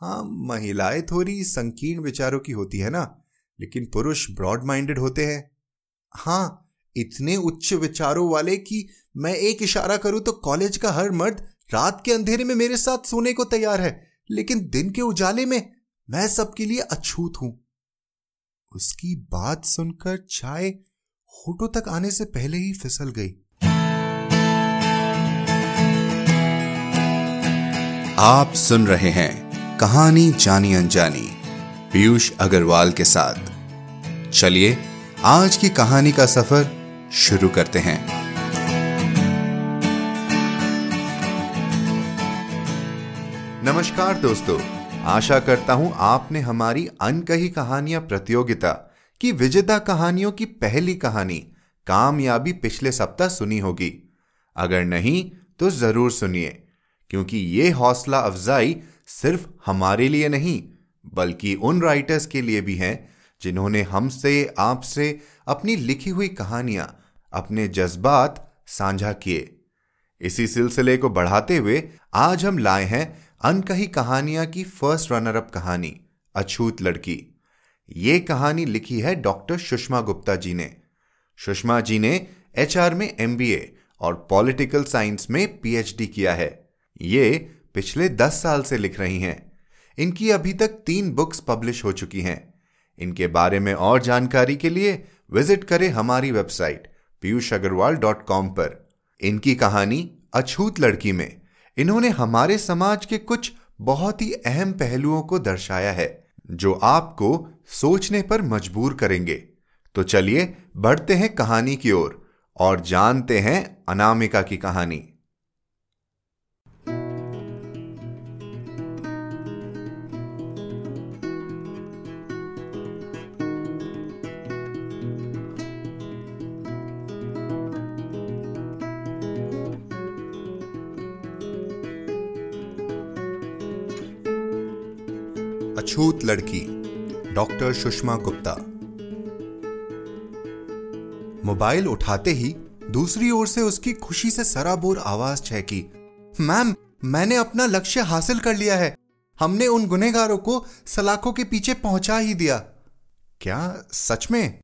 हाँ महिलाएँ थोड़ी संकीर्ण विचारों की होती है ना, लेकिन पुरुष ब्रॉड माइंडेड होते हैं। हाँ इतने उच्च विचारों वाले कि मैं एक इशारा करूँ तो कॉलेज का हर मर्द रात के अंधेरे में मेरे साथ सोने को तैयार है, लेकिन दिन के उजाले में मैं सबके लिए अछूत हूँ। उसकी बात सुनकर चाय होठों तक आने से पहले ही फिसल गई। आप सुन रहे हैं कहानी जानी अनजानी, पीयूष अग्रवाल के साथ। चलिए, आज की कहानी का सफ़र शुरू करते हैं। नमस्कार दोस्तों, आशा करता हूँ आपने हमारी अनकही कहानियाँ प्रतियोगिता की विजेता कहानियों की पहली कहानी, कामयाबी पिछले सप्ताह सुनी होगी। अगर नहीं तो ज़रूर सुनिए, क्योंकि ये हौसला अफजाई सिर्फ़ हमारे लिए नहीं, बल्कि उन राइटर्स के लिए भी हैं, जिन्होंने हमसे, आपसे अपनी लिखी हुई कहानियाँ, अपने जज्बात साझा किए। इसी सिलसिले को बढ़ाते हुए आज हम लाए हैं अनकही कहानियाँ की फ़र्स्ट रनर अप कहानी, अछूत लड़की। ये कहानी लिखी है डॉक्टर सुषमा गुप्ता जी ने। सुषमा जी ने एचआर में एमबीए और पॉलिटिकल साइंस में पीएचडी किया है। ये पिछले दस साल से लिख रही हैं। इनकी अभी तक तीन बुक्स पब्लिश हो चुकी हैं। इनके बारे में और जानकारी के लिए विज़िट करें हमारी website, Piyush Agarwal dot com पर। इनकी कहानी, अछूत लड़की में। इन्होंने हमारे समाज के कुछ बहुत ही अहम पहलुओं को दर्शाया है, जो आपको सोचने पर मजबूर करेंगे। तो चलिए, बढ़ते हैं कहानी की ओर, और और जानते हैं अनामिका की कहानी। अछूत लड़की, डॉक्टर सुषमा गुप्ता। मोबाइल उठाते ही दूसरी ओर से उसकी खुशी से सराबोर आवाज़ छहकी मैम, मैंने अपना लक्ष्य हासिल कर लिया है। हमने उन गुनेगारों को सलाखों के पीछे पहुँचा ही दिया। क्या सच में?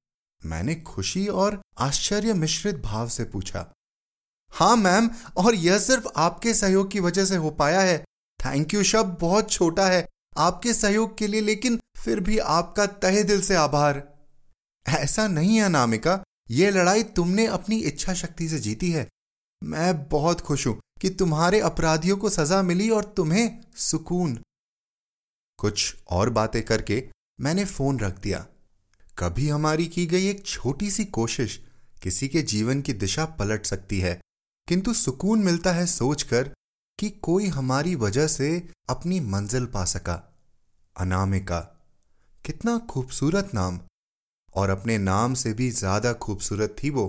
मैंने खुशी और आश्चर्य मिश्रित भाव से पूछा। हाँ मैम, और यह सिर्फ़ आपके सहयोग की वजह से हो पाया है। थैंक यू शब्द बहुत छोटा है। आपके सहयोग के लिए, लेकिन फिर भी आपका तहे दिल से आभार। ऐसा नहीं है नामिका यह लड़ाई तुमने अपनी इच्छा शक्ति से जीती है। मैं बहुत खुश हूँ कि तुम्हारे अपराधियों को सजा मिली और तुम्हें सुकून। कुछ और बातें करके मैंने फ़ोन रख दिया। कभी हमारी की गई एक छोटी सी कोशिश किसी के जीवन की दिशा पलट सकती है, किंतु सुकून मिलता है सोचकर कि कोई हमारी वजह से अपनी मंजिल पा सका। अनामिका, कितना खूबसूरत नाम। और अपने नाम से भी ज़्यादा खूबसूरत थी वो।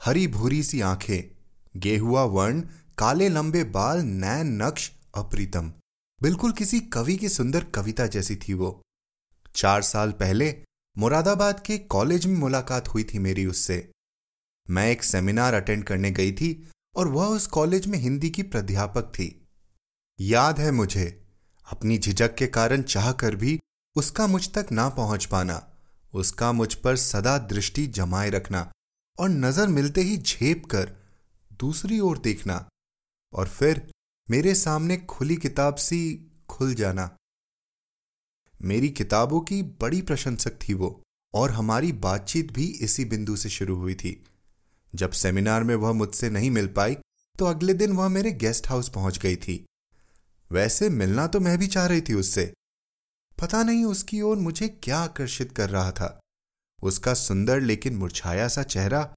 हरी भूरी सी आँखें, गेहुआ वर्ण, काले लंबे बाल, नैन नक्श, अप्रीतम। बिल्कुल किसी कवि की सुंदर कविता जैसी थी वो। चार साल पहले मुरादाबाद के कॉलेज में मुलाकात हुई थी मेरी उससे। मैं एक सेमिनार अटेंड करने गई थी और वह उस कॉलेज में हिंदी की प्राध्यापक थी। याद है मुझे, अपनी झिझक के कारण चाहकर भी उसका मुझ तक ना पहुँच पाना, उसका मुझ पर सदा दृष्टि जमाए रखना और नज़र मिलते ही झेप कर दूसरी ओर देखना और फिर मेरे सामने खुली किताब सी खुल जाना। मेरी किताबों की बड़ी प्रशंसक थी वो और हमारी बातचीत भी इसी बिंदु से शुरू हुई थी। जब सेमिनार में वह मुझसे नहीं मिल पाई तो अगले दिन वह मेरे गेस्ट हाउस पहुँच गई थी। वैसे मिलना तो मैं भी चाह रही थी उससे। पता नहीं उसकी ओर मुझे क्या आकर्षित कर रहा था। उसका सुंदर लेकिन मुरझाया सा चेहरा,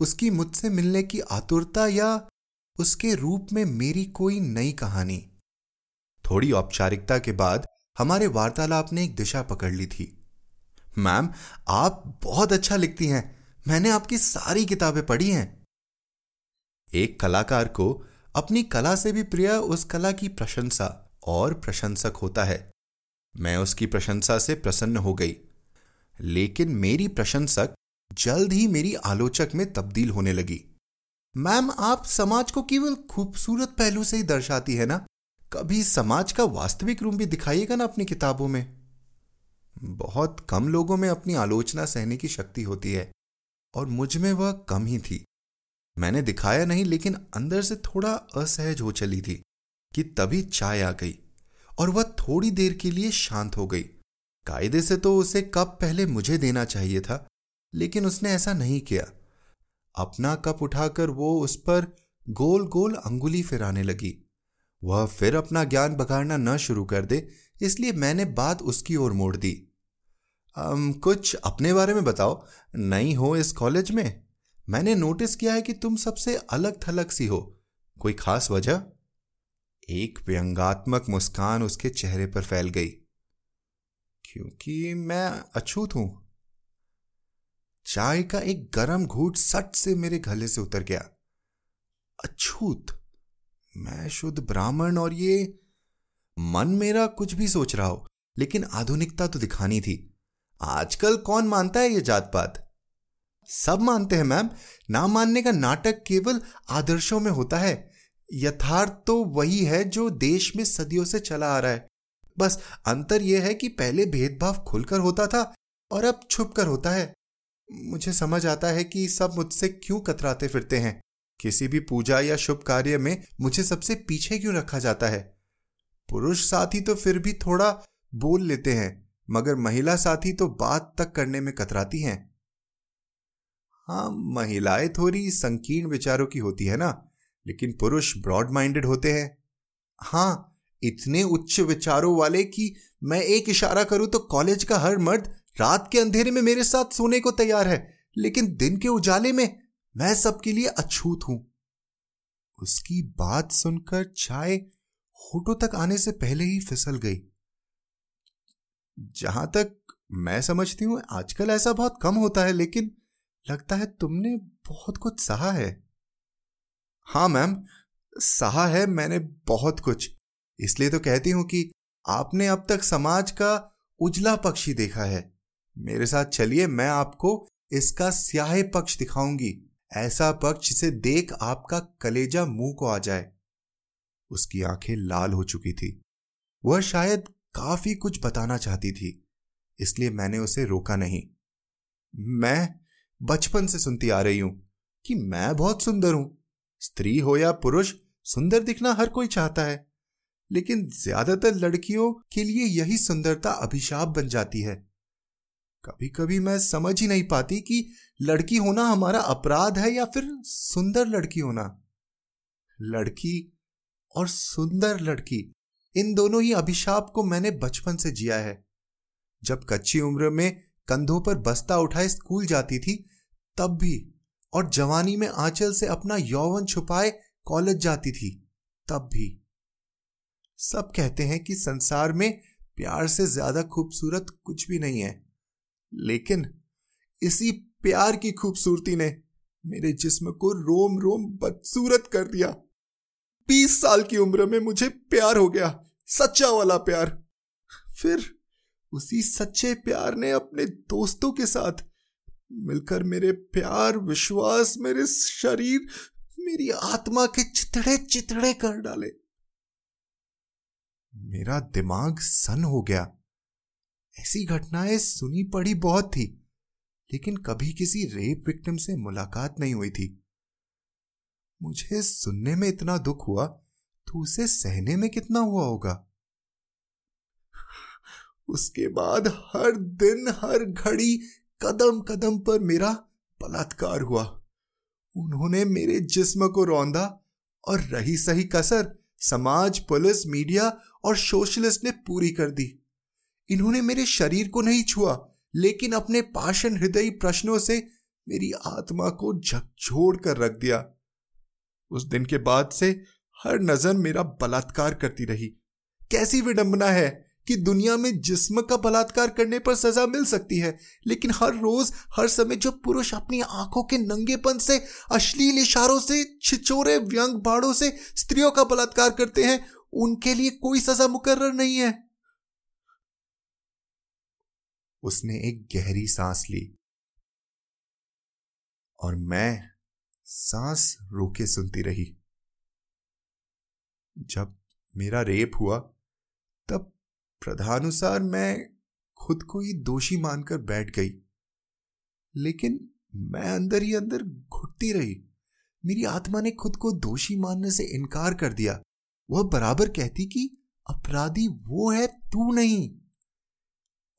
उसकी मुझसे मिलने की आतुरता या उसके रूप में मेरी कोई नई कहानी। थोड़ी औपचारिकता के बाद हमारे वार्तालाप ने एक दिशा पकड़ ली थी। मैम, आप बहुत अच्छा लिखती हैं। मैंने आपकी सारी किताबें पढ़ी हैं। एक कलाकार को अपनी कला से भी प्रिय उस कला की प्रशंसा और प्रशंसक होता है। मैं उसकी प्रशंसा से प्रसन्न हो गई। लेकिन मेरी प्रशंसक जल्द ही मेरी आलोचक में तब्दील होने लगी। मैम, आप समाज को केवल खूबसूरत पहलू से ही दर्शाती है ना? कभी समाज का वास्तविक रूप भी दिखाइएगा ना अपनी किताबों में? बहुत कम लोगों में अपनी आलोचना सहने की शक्ति होती है। और मुझमें वह कम ही थी। मैंने दिखाया नहीं, लेकिन अंदर से थोड़ा असहज हो चली थी कि तभी चाय आ गई और वह थोड़ी देर के लिए शांत हो गई। कायदे से तो उसे कप पहले मुझे देना चाहिए था, लेकिन उसने ऐसा नहीं किया। अपना कप उठाकर वो उस पर गोल गोल अंगुली फिराने लगी। वह फिर अपना ज्ञान बगाड़ना न शुरू कर दे, इसलिए मैंने बात उसकी ओर मोड़ दी। अम, कुछ अपने बारे में बताओ। नई हो इस कॉलेज में? मैंने नोटिस किया है कि तुम सबसे अलग थलग सी हो। कोई खास वजह? एक व्यंगात्मक मुस्कान उसके चेहरे पर फैल गई। क्योंकि मैं अछूत हूँ। चाय का एक गरम घूट सट से मेरे गले से उतर गया। अछूत! मैं शुद्ध ब्राह्मण और ये मन मेरा कुछ भी सोच रहा हो लेकिन आधुनिकता तो दिखानी थी। आजकल कौन मानता है ये जात पात सब मानते हैं, मैम। ना मानने का नाटक केवल आदर्शों में होता है। यथार्थ तो वही है जो देश में सदियों से चला आ रहा है। बस अंतर यह है कि पहले भेदभाव खुलकर होता था और अब छुप कर होता है। मुझे समझ आता है कि सब मुझसे क्यों कतराते फिरते हैं। किसी भी पूजा या शुभ कार्य में मुझे सबसे पीछे क्यों रखा जाता है? पुरुष साथी तो फिर भी थोड़ा बोल लेते हैं। मगर महिला साथी तो बात तक करने में कतराती हैं। हाँ महिलाएँ थोड़ी संकीर्ण विचारों की होती है ना, लेकिन पुरुष ब्रॉड माइंडेड होते हैं। हाँ इतने उच्च विचारों वाले कि मैं एक इशारा करूँ तो कॉलेज का हर मर्द रात के अंधेरे में मेरे साथ सोने को तैयार है, लेकिन दिन के उजाले में मैं सबके लिए अछूत हूँ। उसकी बात सुनकर चाय होठों तक आने से पहले ही फिसल गई। जहाँ तक मैं समझती हूँ, आजकल ऐसा बहुत कम होता है, लेकिन लगता है तुमने बहुत कुछ सहा है। हाँ मैम, सहा है मैंने बहुत कुछ। इसलिए तो कहती हूँ कि आपने अब तक समाज का उजला पक्ष ही देखा है। मेरे साथ चलिए, मैं आपको इसका स्याह पक्ष दिखाऊँगी। ऐसा पक्ष जिसे देख आपका कलेजा मुँह को आ जाए। उसकी आँखें लाल हो चुकी थी। वह शायद काफ़ी कुछ बताना चाहती थी, इसलिए मैंने उसे रोका नहीं। मैं बचपन से सुनती आ रही हूँ कि मैं बहुत सुंदर हूँ। स्त्री हो या पुरुष, सुंदर दिखना हर कोई चाहता है। लेकिन ज़्यादातर लड़कियों के लिए यही सुंदरता अभिशाप बन जाती है। कभी कभी मैं समझ ही नहीं पाती कि लड़की होना हमारा अपराध है या फिर सुंदर लड़की होना। लड़की और सुंदर लड़की इन दोनों ही अभिशाप को मैंने बचपन से जिया है। जब कच्ची उम्र में कंधों पर बस्ता उठाए स्कूल जाती थी, तब भी और जवानी में आंचल से अपना यौवन छुपाए कॉलेज जाती थी, तब भी। सब कहते हैं कि संसार में प्यार से ज़्यादा खूबसूरत कुछ भी नहीं है, लेकिन इसी प्यार की खूबसूरती ने मेरे जिस्म को रोम रोम बदसूरत कर दिया। बीस साल की उम्र में मुझे प्यार हो गया, सच्चा वाला प्यार। फिर उसी सच्चे प्यार ने अपने दोस्तों के साथ मिलकर मेरे प्यार, विश्वास, मेरे शरीर, मेरी आत्मा के चितड़े चितड़े कर डाले। मेरा दिमाग सन हो गया। ऐसी घटनाएँ सुनी पड़ी बहुत थी, लेकिन कभी किसी रेप विक्टिम से मुलाकात नहीं हुई थी। मुझे सुनने में इतना दुख हुआ तो उसे सहने में कितना हुआ होगा? उसके बाद हर दिन, हर घड़ी कदम कदम पर मेरा बलात्कार हुआ। उन्होंने मेरे जिस्म को रौंदा और रही सही कसर समाज, पुलिस, मीडिया और सोशलिस्ट ने पूरी कर दी। इन्होंने मेरे शरीर को नहीं छुआ, लेकिन अपने पाषण हृदय प्रश्नों से मेरी आत्मा को झकझोड़ कर रख दिया। उस दिन के बाद से हर नज़र मेरा बलात्कार करती रही। कैसी विडंबना है कि दुनिया में जिस्म का बलात्कार करने पर सजा मिल सकती है, लेकिन हर रोज, हर समय जो पुरुष अपनी आँखों के नंगेपन से, अश्लील इशारों से छिचोरे व्यंग बाड़ों से स्त्रियों का बलात्कार करते हैं, उनके लिए कोई सजा मुकर्र नहीं है। उसने एक गहरी सांस ली। और मैं सांस रोके सुनती रही। जब मेरा रेप हुआ, तब प्रधानुसार मैं खुद को ही दोषी मानकर बैठ गई। लेकिन मैं अंदर ही अंदर घुटती रही। मेरी आत्मा ने खुद को दोषी मानने से इनकार कर दिया। वह बराबर कहती कि, अपराधी वो है तू नहीं।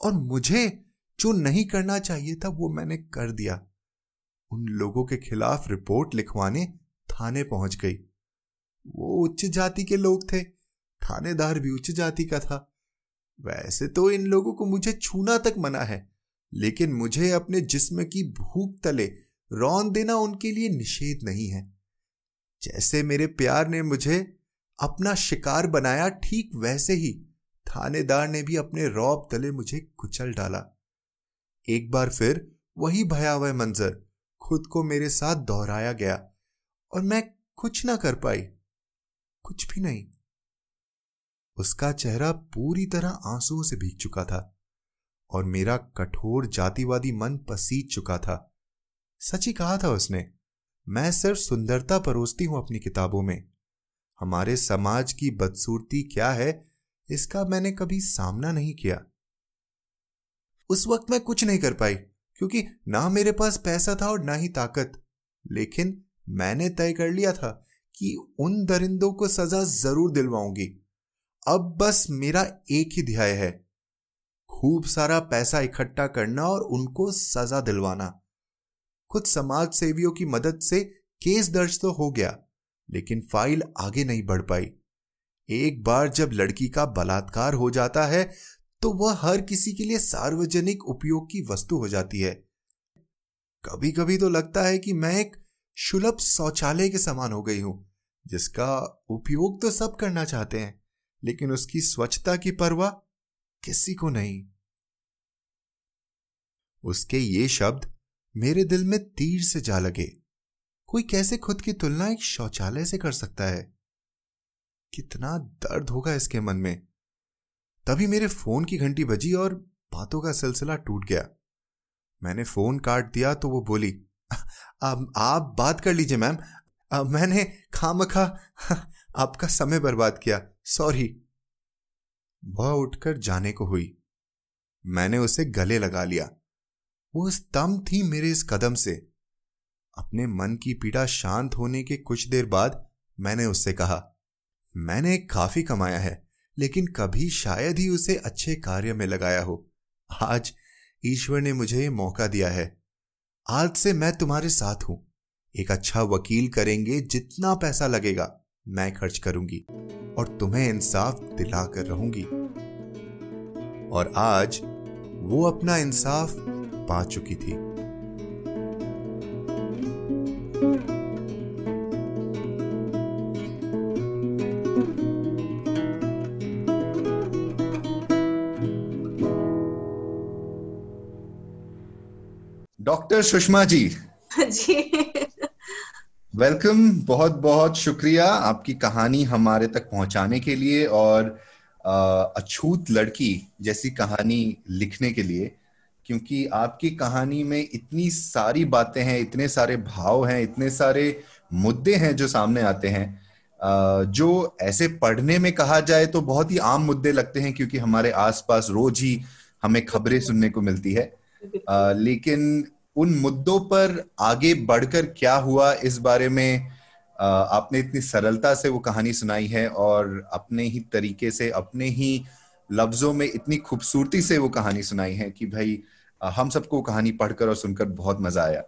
और मुझे जो नहीं करना चाहिए था, वो मैंने कर दिया। उन लोगों के खिलाफ रिपोर्ट लिखवाने थाने पहुँच गई। वो उच्च जाति के लोग थे, थानेदार भी उच्च जाति का था। वैसे तो इन लोगों को मुझे छूना तक मना है, लेकिन मुझे अपने जिस्म की भूख तले रौन देना उनके लिए निषेध नहीं है। जैसे मेरे प्यार ने मुझे अपना शिकार बनाया, ठीक वैसे ही थानेदार ने भी अपने रौब तले मुझे कुचल डाला। एक बार फिर वही भयावह मंजर खुद को मेरे साथ दोहराया गया और मैं कुछ ना कर पाई। कुछ भी नहीं। उसका चेहरा पूरी तरह आंसुओं से भीग चुका था और मेरा कठोर जातिवादी मन पसीज चुका था। सच ही कहा था उसने, मैं सिर्फ़ सुंदरता परोसती हूँ अपनी किताबों में। हमारे समाज की बदसूरती क्या है, इसका मैंने कभी सामना नहीं किया। उस वक्त मैं कुछ नहीं कर पाई। क्योंकि ना मेरे पास पैसा था और ना ही ताकत। लेकिन मैंने तय कर लिया था कि उन दरिंदों को सजा ज़रूर दिलवाऊँगी। अब बस मेरा एक ही ध्याय है। खूब सारा पैसा इकट्ठा करना और उनको सजा दिलवाना। कुछ समाज सेवियों की मदद से केस दर्ज तो हो गया, लेकिन फ़ाइल आगे नहीं बढ़ पाई। एक बार जब लड़की का बलात्कार हो जाता है तो वह हर किसी के लिए सार्वजनिक उपयोग की वस्तु हो जाती है। कभी कभी तो लगता है कि मैं एक सुलभ शौचालय के समान हो गई हूँ, जिसका उपयोग तो सब करना चाहते हैं, लेकिन उसकी स्वच्छता की परवाह किसी को नहीं। उसके ये शब्द मेरे दिल में तीर से जा लगे। कोई कैसे खुद की तुलना एक शौचालय से कर सकता है? कितना दर्द होगा इसके मन में। तभी मेरे फ़ोन की घंटी बजी और बातों का सिलसिला टूट गया। मैंने फ़ोन काट दिया तो वो बोली, अब आप बात कर लीजिए मैम। मैंने खामखा आपका समय बर्बाद किया। सॉरी. वह उठकर जाने को हुई। मैंने उसे गले लगा लिया। वो स्तंभ थी मेरे इस कदम से। अपने मन की पीड़ा शांत होने के कुछ देर बाद मैंने उससे कहा, मैंने काफ़ी कमाया है। लेकिन कभी शायद ही उसे अच्छे कार्य में लगाया हो। आज ईश्वर ने मुझे ये मौका दिया है। आज से मैं तुम्हारे साथ हूँ। एक अच्छा वकील करेंगे जितना पैसा लगेगा, मैं खर्च करूँगी और तुम्हें इंसाफ दिला कर रहूँगी। और आज वो अपना इंसाफ पा चुकी थी। डॉक्टर सुषमा जी। जी। वेलकम बहुत बहुत शुक्रिया आपकी कहानी हमारे तक पहुँचाने के लिए और अछूत लड़की जैसी कहानी लिखने के लिए क्योंकि आपकी कहानी में इतनी सारी बातें हैं इतने सारे भाव हैं इतने सारे मुद्दे हैं जो सामने आते हैं। जो ऐसे पढ़ने में कहा जाए तो बहुत ही आम मुद्दे लगते हैं क्योंकि हमारे आसपास रोज ही हमें खबरें सुनने को मिलती है। लेकिन उन मुद्दों पर आगे बढ़कर क्या हुआ, इस बारे में आपने इतनी सरलता से वो कहानी सुनाई है और अपने ही तरीके से, अपने ही लफ्जों में इतनी खूबसूरती से वो कहानी सुनाई है कि भाई हम सबको कहानी पढ़कर और सुनकर बहुत मज़ा आया।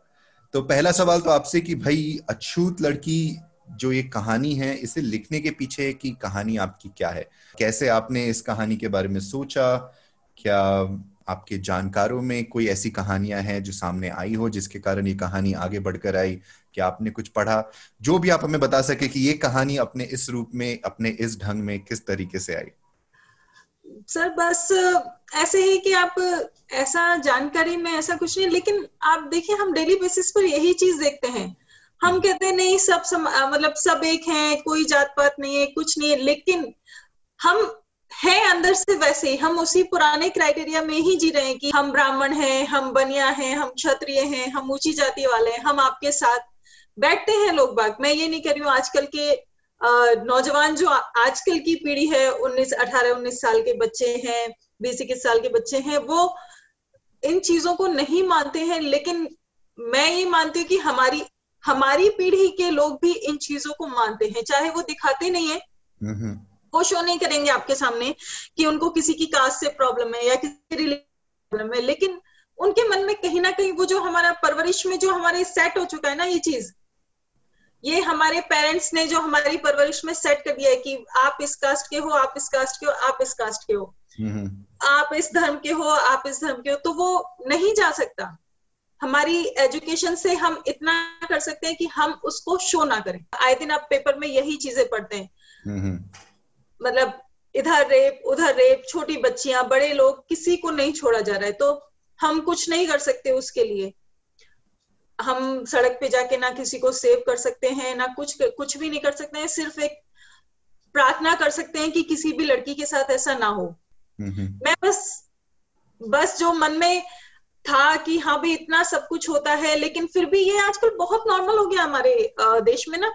तो पहला सवाल तो आपसे कि भाई, अछूत लड़की जो ये कहानी है, इसे लिखने के पीछे की कहानी आपकी क्या है? कैसे आपने इस कहानी के बारे में सोचा? क्या आपके जानकारों में कोई ऐसी कहानियाँ हैं जो सामने आई हो जिसके कारण ये कहानी आगे बढ़कर आई? क्या आपने कुछ पढ़ा? जो भी आप हमें बता सके कि ये कहानी अपने इस रूप में अपने इस ढंग में किस तरीके से आई? सर बस ऐसे ही कि आप ऐसा जानकारी में ऐसा कुछ नहीं लेकिन आप देखिए हम डेली बेसिस पर यही चीज़ देखते हैं। हम हम्म। कहते हैं नहीं सब सम, मतलब सब एक हैं कोई जात पात नहीं है कुछ नहीं है लेकिन हम है अंदर से वैसे हम उसी पुराने क्राइटेरिया में ही जी रहे हैं कि हम ब्राह्मण हैं, हम बनिया हैं, हम क्षत्रिय हैं, हम ऊँची जाति वाले हैं, हम आपके साथ बैठते हैं लोग बाग मैं ये नहीं कर रही हूँ आजकल के नौजवान जो आजकल की पीढ़ी है, उन्नीस, अठारह, उन्नीस साल के बच्चे हैं, बीस, इक्कीस साल के बच्चे हैं, वो इन चीज़ों को नहीं मानते हैं, लेकिन मैं ये मानती हूँ कि हमारी हमारी पीढ़ी के लोग भी इन चीज़ों को मानते हैं, चाहे वो दिखाते नहीं है। वो शो नहीं करेंगे आपके सामने कि उनको किसी की कास्ट से प्रॉब्लम है या किसी प्रॉब्लम है। लेकिन उनके मन में कहीं ना कहीं वो जो हमारा परवरिश में जो हमारे सेट हो चुका है ना ये चीज़ ये हमारे पेरेंट्स ने जो हमारी परवरिश में सेट कर दिया है कि आप इस कास्ट के हो आप इस कास्ट के हो आप इस कास्ट के हो। आप इस धर्म के हो आप इस धर्म के हो तो वो नहीं जा सकता। हमारी एजुकेशन से हम इतना कर सकते हैं कि हम उसको शो ना करें। आए दिन आप पेपर में यही चीज़ें पढ़ते हैं। मतलब इधर रेप उधर रेप छोटी बच्चियाँ बड़े लोग किसी को नहीं छोड़ा जा रहा है। तो हम कुछ नहीं कर सकते उसके लिए। हम सड़क पे जाके ना किसी को सेव कर सकते हैं ना कुछ कुछ भी नहीं कर सकते हैं। सिर्फ़ एक प्रार्थना कर सकते हैं कि किसी भी लड़की के साथ ऐसा ना हो। मैं बस बस जो मन में था कि हाँ भी इतना सब कुछ होता है लेकिन फिर भी ये आजकल बहुत नॉर्मल हो गया हमारे देश में ना।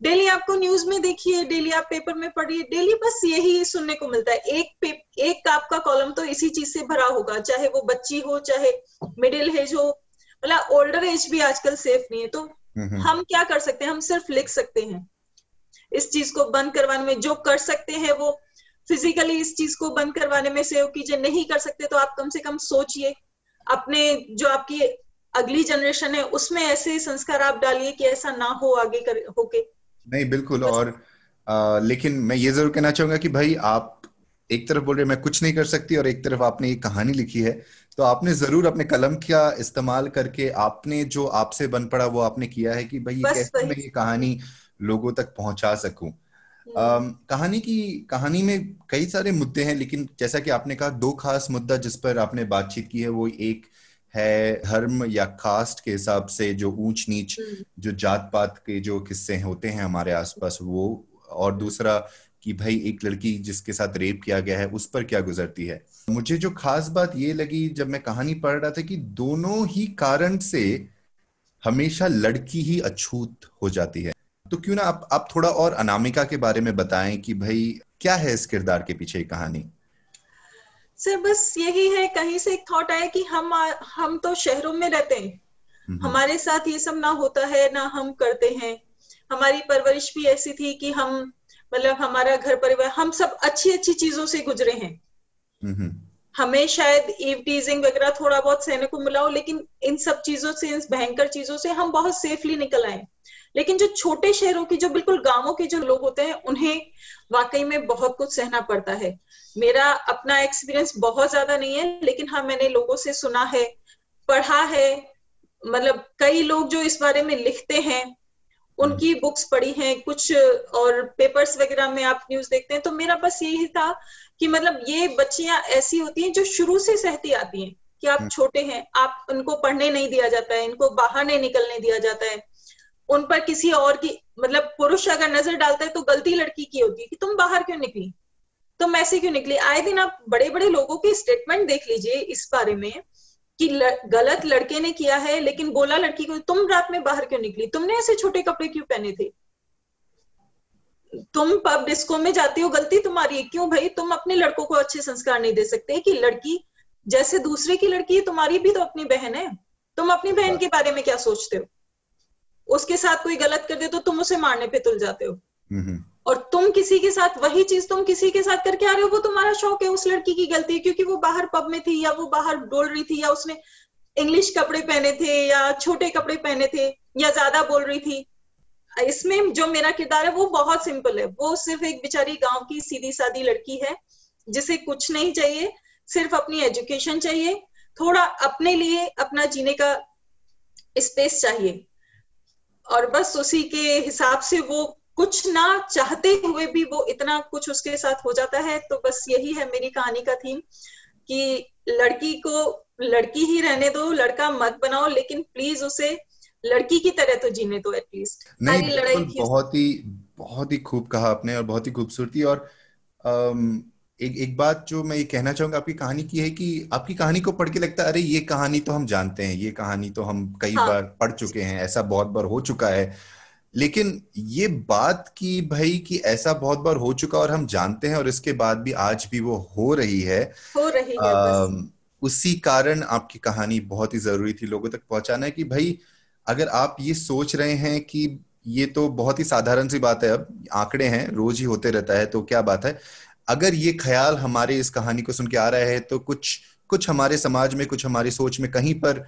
डेली आपको न्यूज़ में देखिए डेली आप पेपर में पढ़िए डेली बस यही सुनने को मिलता है। एक एक आपका कॉलम तो इसी चीज़ से भरा होगा चाहे वो बच्ची हो चाहे मिडिल एज हो मतलब ओल्डर एज भी आजकल सेफ़ नहीं है तो हम क्या कर सकते हैं? हम सिर्फ़ लिख सकते हैं। इस चीज़ को बंद करवाने में जो कर सकते हैं वो फिजिकली इस चीज़ को बंद करवाने में सहयोग कीजिए नहीं कर सकते तो आप कम से कम सोचिए। अपने जो आपकी अगली जनरेशन है उसमें ऐसे संस्कार आप डालिए कि ऐसा ना हो आगे कर होके। नहीं बिल्कुल और आ, लेकिन मैं ये ज़रूर कहना चाहूँगा कि भाई आप एक तरफ़ बोल रहे मैं कुछ नहीं कर सकती और एक तरफ़ आपने ये कहानी लिखी है तो आपने ज़रूर अपने कलम का इस्तेमाल करके आपने जो आपसे बन पड़ा वो आपने किया है कि भाई ये कैसे मैं ये कहानी लोगों तक पहुँचा सकूँ? Um, कहानी की कहानी में कई सारे मुद्दे हैं लेकिन जैसा कि आपने कहा दो खास मुद्दा जिस पर आपने बातचीत की है वो एक है धर्म या कास्ट के हिसाब से जो ऊंच नीच हम्म। जो जात पात के जो किस्से होते हैं हमारे आसपास वो और दूसरा कि भाई एक लड़की जिसके साथ रेप किया गया है उस पर क्या गुजरती है? मुझे जो खास बात ये लगी जब मैं कहानी पढ़ रहा था कि दोनों ही कारण से हमेशा लड़की ही अछूत हो जाती है। तो क्यों ना आप आप थोड़ा और अनामिका के बारे में बताएँ कि भाई क्या है इस किरदार के पीछे कहानी? सर बस यही है कहीं से एक थॉट आया कि हम हम तो शहरों में रहते हैं। हमारे साथ ये सब ना होता है ना हम करते हैं। हमारी परवरिश भी ऐसी थी कि हम मतलब हमारा घर परिवार हम सब अच्छी अच्छी चीज़ों से गुजरे हैं। हमें शायद ईव टीजिंग वगैरह थोड़ा बहुत सहने को मिला हो लेकिन इन सब चीज़ों से इन भयंकर चीज़ों से हम बहुत सेफली निकल आए। लेकिन जो छोटे शहरों की जो बिल्कुल गाँवों के जो लोग होते हैं उन्हें वाकई में बहुत कुछ सहना पड़ता है। मेरा अपना एक्सपीरियंस बहुत ज़्यादा नहीं है लेकिन हाँ मैंने लोगों से सुना है पढ़ा है। मतलब कई लोग जो इस बारे में लिखते हैं उनकी बुक्स पढ़ी हैं कुछ और पेपर्स वगैरह में आप न्यूज़ देखते हैं तो मेरा बस यही था कि मतलब ये बच्चियाँ ऐसी होती हैं जो शुरू से सहती आती हैं कि आप हम्म। छोटे हैं आप उनको पढ़ने नहीं दिया जाता है इनको बाहर नहीं निकलने दिया जाता है। उन पर किसी और की मतलब पुरुष अगर नज़र डालता है तो गलती लड़की की होती है कि तुम बाहर क्यों निकली? तुम ऐसे क्यों निकली? आए दिन आप बड़े बड़े लोगों के स्टेटमेंट देख लीजिए इस बारे में कि ल, गलत लड़के ने किया है लेकिन बोला लड़की को तुम रात में बाहर क्यों निकली? तुमने ऐसे छोटे कपड़े क्यों पहने थे? तुम पब डिस्को में जाती हो गलती तुम्हारी है। क्यों भाई? तुम अपने लड़कों को अच्छे संस्कार नहीं दे सकते कि लड़की जैसे दूसरे की लड़की है तुम्हारी भी तो अपनी बहन है। तुम अपनी बहन के बारे में क्या सोचते हो? उसके साथ कोई गलत कर दे तो तुम उसे मारने पे तुल जाते हो। और तुम किसी के साथ वही चीज़ तुम किसी के साथ करके आ रहे हो वो तुम्हारा शौक है उस लड़की की गलती है क्योंकि वो बाहर पब में थी या वो बाहर डोल रही थी या उसने इंग्लिश कपड़े पहने थे या छोटे कपड़े पहने थे या ज़्यादा बोल रही थी। इसमें जो मेरा किरदार है वो बहुत सिंपल है। वो सिर्फ़ एक बेचारी गाँव की सीधी सादी लड़की है जिसे कुछ नहीं चाहिए सिर्फ़ अपनी एजुकेशन चाहिए थोड़ा अपने लिए अपना जीने का स्पेस चाहिए। और बस उसी के हिसाब से वो कुछ ना चाहते हुए भी वो इतना कुछ उसके साथ हो जाता है। तो बस यही है मेरी कहानी का थीम कि लड़की को लड़की ही रहने दो लड़का मत बनाओ लेकिन प्लीज़ उसे लड़की की तरह तो जीने दो एटलीस्ट नहीं लड़ाई बहुत ही बहुत ही खूब कहा आपने और बहुत ही खूबसूरती और एक एक बात जो मैं ये कहना चाहूँगा आपकी कहानी की है कि आपकी कहानी को पढ़ के लगता है अरे ये कहानी तो हम जानते हैं ये कहानी तो हम कई हाँ. बार पढ़ चुके हैं ऐसा बहुत बार हो चुका है। लेकिन ये बात की भाई कि ऐसा बहुत बार हो चुका और हम जानते हैं और इसके बाद भी आज भी वो हो रही है हो रही है आ, उसी कारण आपकी कहानी बहुत ही ज़रूरी थी लोगों तक पहुंचाना है कि भाई अगर आप ये सोच रहे हैं कि ये तो बहुत ही साधारण सी बात है अब आंकड़े हैं रोज ही होते रहता है तो क्या बात है? अगर ये ख्याल हमारे इस कहानी को सुन के आ रहा है तो कुछ कुछ हमारे समाज में, कुछ हमारी सोच में कहीं पर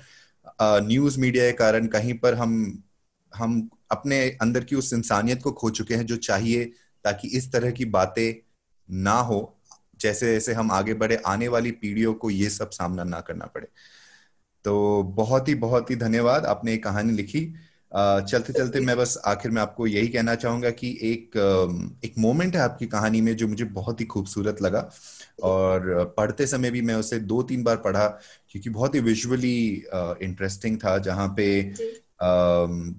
न्यूज़ मीडिया के कारण कहीं पर हम हम अपने अंदर की उस इंसानियत को खो चुके हैं जो चाहिए ताकि इस तरह की बातें ना हो, जैसे जैसे हम आगे बढ़े, आने वाली पीढ़ियों को ये सब सामना ना करना पड़े। तो बहुत ही बहुत ही धन्यवाद, आपने एक कहानी लिखी। चलते चलते मैं बस आखिर में आपको यही कहना चाहूँगा कि एक एक मोमेंट है आपकी कहानी में जो मुझे बहुत ही खूबसूरत लगा। और पढ़ते समय भी मैं उसे दो तीन बार पढ़ा क्योंकि बहुत ही विजुअली इंटरेस्टिंग था जहाँ पे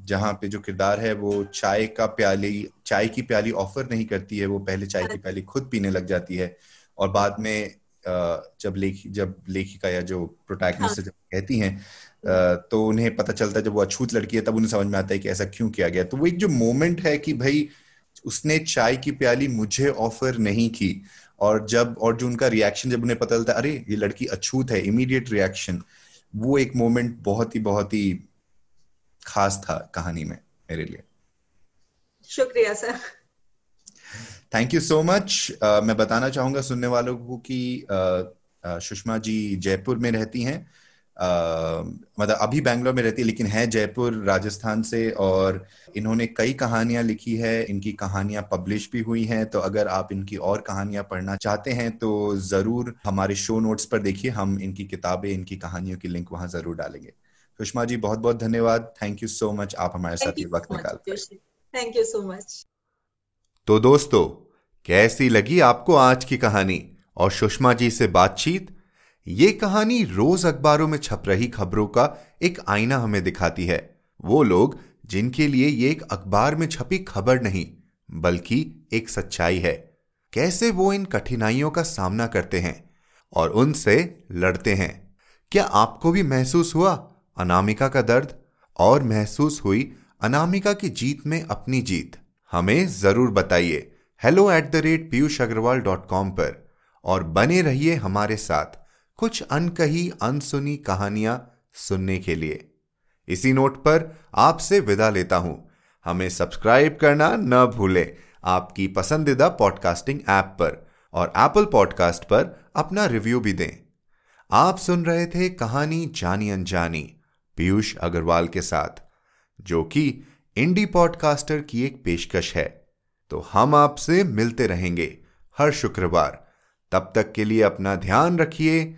जहाँ पे जो किरदार है वो चाय का प्याली चाय की प्याली ऑफ़र नहीं करती है वो पहले चाय की प्याली खुद पीने लग जाती है। और बाद में जब लेखी जब लेखिका या जो प्रोटैगनिस्ट हाँ. जब कहती हैं तो उन्हें पता चलता है जब वो अछूत लड़की है तब उन्हें समझ में आता है कि ऐसा क्यों किया गया। तो वो एक जो मोमेंट है कि भाई उसने चाय की प्याली मुझे ऑफ़र नहीं की। और जब और जो उनका रिएक्शन जब उन्हें पता चलता है अरे ये लड़की अछूत है इमीडिएट रिएक्शन वो एक मोमेंट बहुत ही बहुत ही खास था कहानी में मेरे लिए। शुक्रिया sir. Thank you so much मैं बताना चाहूँगा सुनने वालों को कि सुषमा जी जयपुर में रहती हैं। मतलब अभी बैंगलोर में रहती है लेकिन है जयपुर राजस्थान से और इन्होंने कई कहानियाँ लिखी है। इनकी कहानियाँ पब्लिश भी हुई हैं तो अगर आप इनकी और कहानियाँ पढ़ना चाहते हैं तो ज़रूर हमारे शो नोट्स पर देखिए हम इनकी किताबें इनकी कहानियों की लिंक वहाँ ज़रूर डालेंगे। सुषमा जी बहुत बहुत धन्यवाद। थैंक यू सो मच आप हमारे साथ ये वक्त निकाल थैंक यू सो मच तो दोस्तों कैसी लगी आपको आज की कहानी? और सुषमा जी से बातचीत ये कहानी रोज अखबारों में छप रही खबरों का एक आईना हमें दिखाती है। वो लोग जिनके लिए ये एक अखबार में छपी खबर नहीं, बल्कि एक सच्चाई है। कैसे वो इन कठिनाइयों का सामना करते हैं और उनसे लड़ते हैं? क्या आपको भी महसूस हुआ अनामिका का दर्द? और महसूस हुई अनामिका की जीत में अपनी जीत? हमें ज़रूर बताइए। Hello at the rate Piyush Agarwal dot com पर। और बने रहिए हमारे साथ। कुछ अनकही, अनसुनी कहानियाँ सुनने के लिए। इसी नोट पर आपसे विदा लेता हूँ। हमें सब्सक्राइब करना न भूलें आपकी पसंदीदा पॉडकास्टिंग ऐप पर और एप्पल पॉडकास्ट पर अपना रिव्यू भी दें। आप सुन रहे थे कहानी जानी अनजानी पीयूष अग्रवाल के साथ, जो कि इंडी पॉडकास्टर की एक पेशकश है। तो हम आपसे मिलते रहेंगे हर शुक्रवार। तब तक के लिए अपना ध्यान रखिए